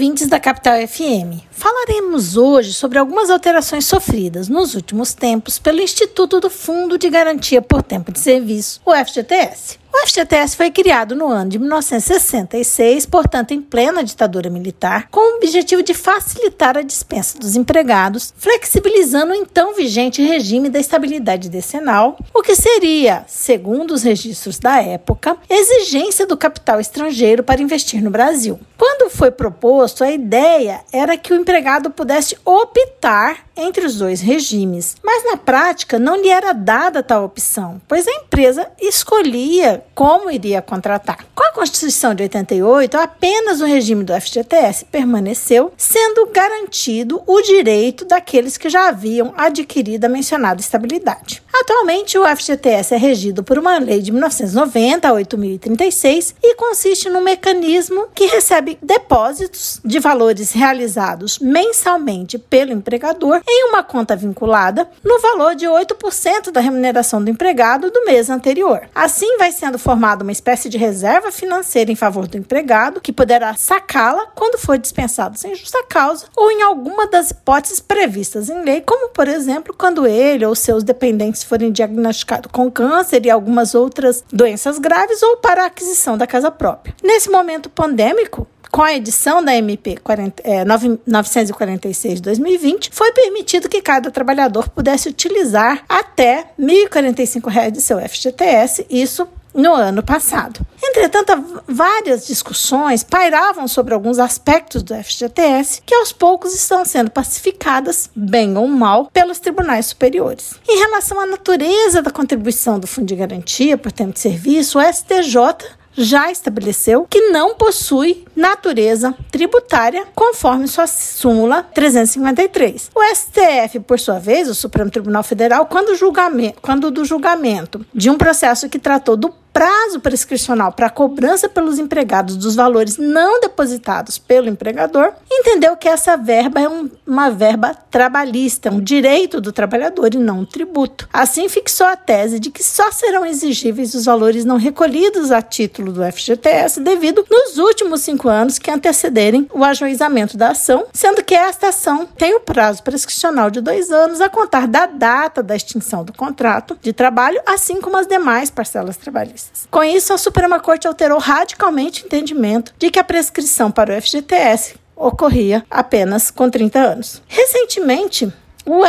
ouvintes da Capital FM. Falaremos hoje sobre algumas alterações sofridas nos últimos tempos pelo Instituto do Fundo de Garantia por Tempo de Serviço, o FGTS. O FGTS foi criado no ano de 1966, portanto, em plena ditadura militar, com o objetivo de facilitar a dispensa dos empregados, flexibilizando o então vigente regime da estabilidade decenal, o que seria, segundo os registros da época, exigência do capital estrangeiro para investir no Brasil. Quando foi proposto, a ideia era que o empregado pudesse optar entre os dois regimes, mas na prática não lhe era dada tal opção, pois a empresa escolhia como iria contratar. Com a Constituição de 88, apenas o regime do FGTS permaneceu, sendo garantido o direito daqueles que já haviam adquirido a mencionada estabilidade. Atualmente, o FGTS é regido por uma lei de 1990, 8036, e consiste num mecanismo que recebe depósitos de valores realizados mensalmente pelo empregador em uma conta vinculada no valor de 8% da remuneração do empregado do mês anterior. Assim, vai sendo formada uma espécie de reserva financeira em favor do empregado, que poderá sacá-la quando for dispensado sem justa causa ou em alguma das hipóteses previstas em lei, como, por exemplo, quando ele ou seus dependentes forem diagnosticados com câncer e algumas outras doenças graves ou para a aquisição da casa própria. Nesse momento pandêmico, com a edição da MP 40, é, 946-2020, foi permitido que cada trabalhador pudesse utilizar até R$ 1.045 de seu FGTS, isso no ano passado. Entretanto, várias discussões pairavam sobre alguns aspectos do FGTS que aos poucos estão sendo pacificadas, bem ou mal, pelos tribunais superiores. Em relação à natureza da contribuição do Fundo de Garantia por tempo de serviço, o STJ já estabeleceu que não possui natureza tributária, conforme sua súmula 353. O STF, por sua vez, o Supremo Tribunal Federal, quando, julgamento, quando do julgamento de um processo que tratou do prazo prescricional para cobrança pelos empregados dos valores não depositados pelo empregador, entendeu que essa verba é um, uma verba trabalhista, um direito do trabalhador e não um tributo. Assim, fixou a tese de que só serão exigíveis os valores não recolhidos a título do FGTS devido nos últimos cinco anos que antecederem o ajuizamento da ação, sendo que esta ação tem o prazo prescricional de dois anos a contar da data da extinção do contrato de trabalho, assim como as demais parcelas trabalhistas. Com isso, a Suprema Corte alterou radicalmente o entendimento de que a prescrição para o FGTS ocorria apenas com 30 anos. Recentemente, o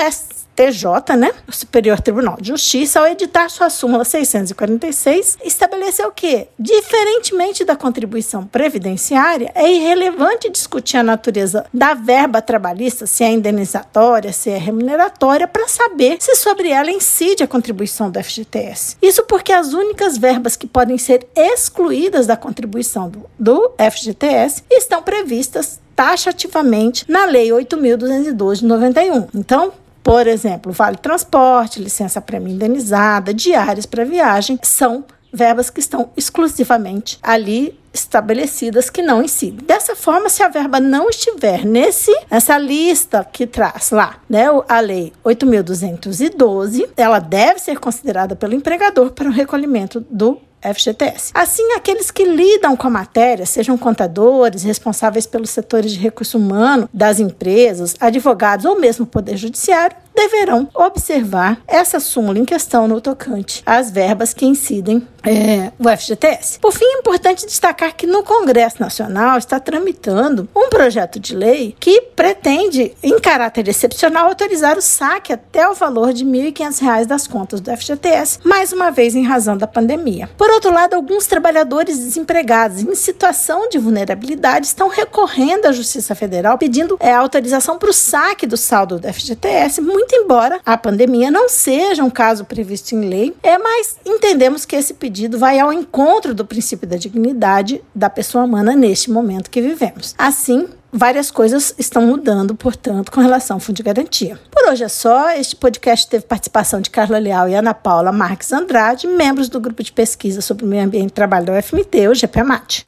STJ, né, o Superior Tribunal de Justiça, ao editar sua súmula 646, estabeleceu que, diferentemente da contribuição previdenciária, é irrelevante discutir a natureza da verba trabalhista, se é indenizatória, se é remuneratória, para saber se sobre ela incide a contribuição do FGTS. Isso porque as únicas verbas que podem ser excluídas da contribuição do, do FGTS estão previstas taxativamente na Lei 8.212 de 91. Então, por exemplo, vale transporte, licença prêmio indenizada, diárias para viagem, são verbas que estão exclusivamente ali estabelecidas que não incidem. Dessa forma, se a verba não estiver nesse nessa lista que traz lá, né, a lei 8212, ela deve ser considerada pelo empregador para o recolhimento do FGTS. Assim, aqueles que lidam com a matéria, sejam contadores, responsáveis pelos setores de recurso humano das empresas, advogados ou mesmo poder judiciário, deverão observar essa súmula em questão no tocante às verbas que incidem é, o FGTS. Por fim, é importante destacar que no Congresso Nacional está tramitando um projeto de lei que pretende, em caráter excepcional, autorizar o saque até o valor de R$ 1.500 das contas do FGTS, mais uma vez em razão da pandemia. Por outro lado, alguns trabalhadores desempregados em situação de vulnerabilidade estão recorrendo à Justiça Federal pedindo é, autorização para o saque do saldo do FGTS, muito embora a pandemia não seja um caso previsto em lei, é, mas entendemos que esse pedido vai ao encontro do princípio da dignidade da pessoa humana neste momento que vivemos. Assim, várias coisas estão mudando, portanto, com relação ao Fundo de Garantia. Por hoje é só. Este podcast teve participação de Carla Leal e Ana Paula Marques Andrade, membros do grupo de pesquisa sobre o meio ambiente e trabalho da UFMT, o GPMAT.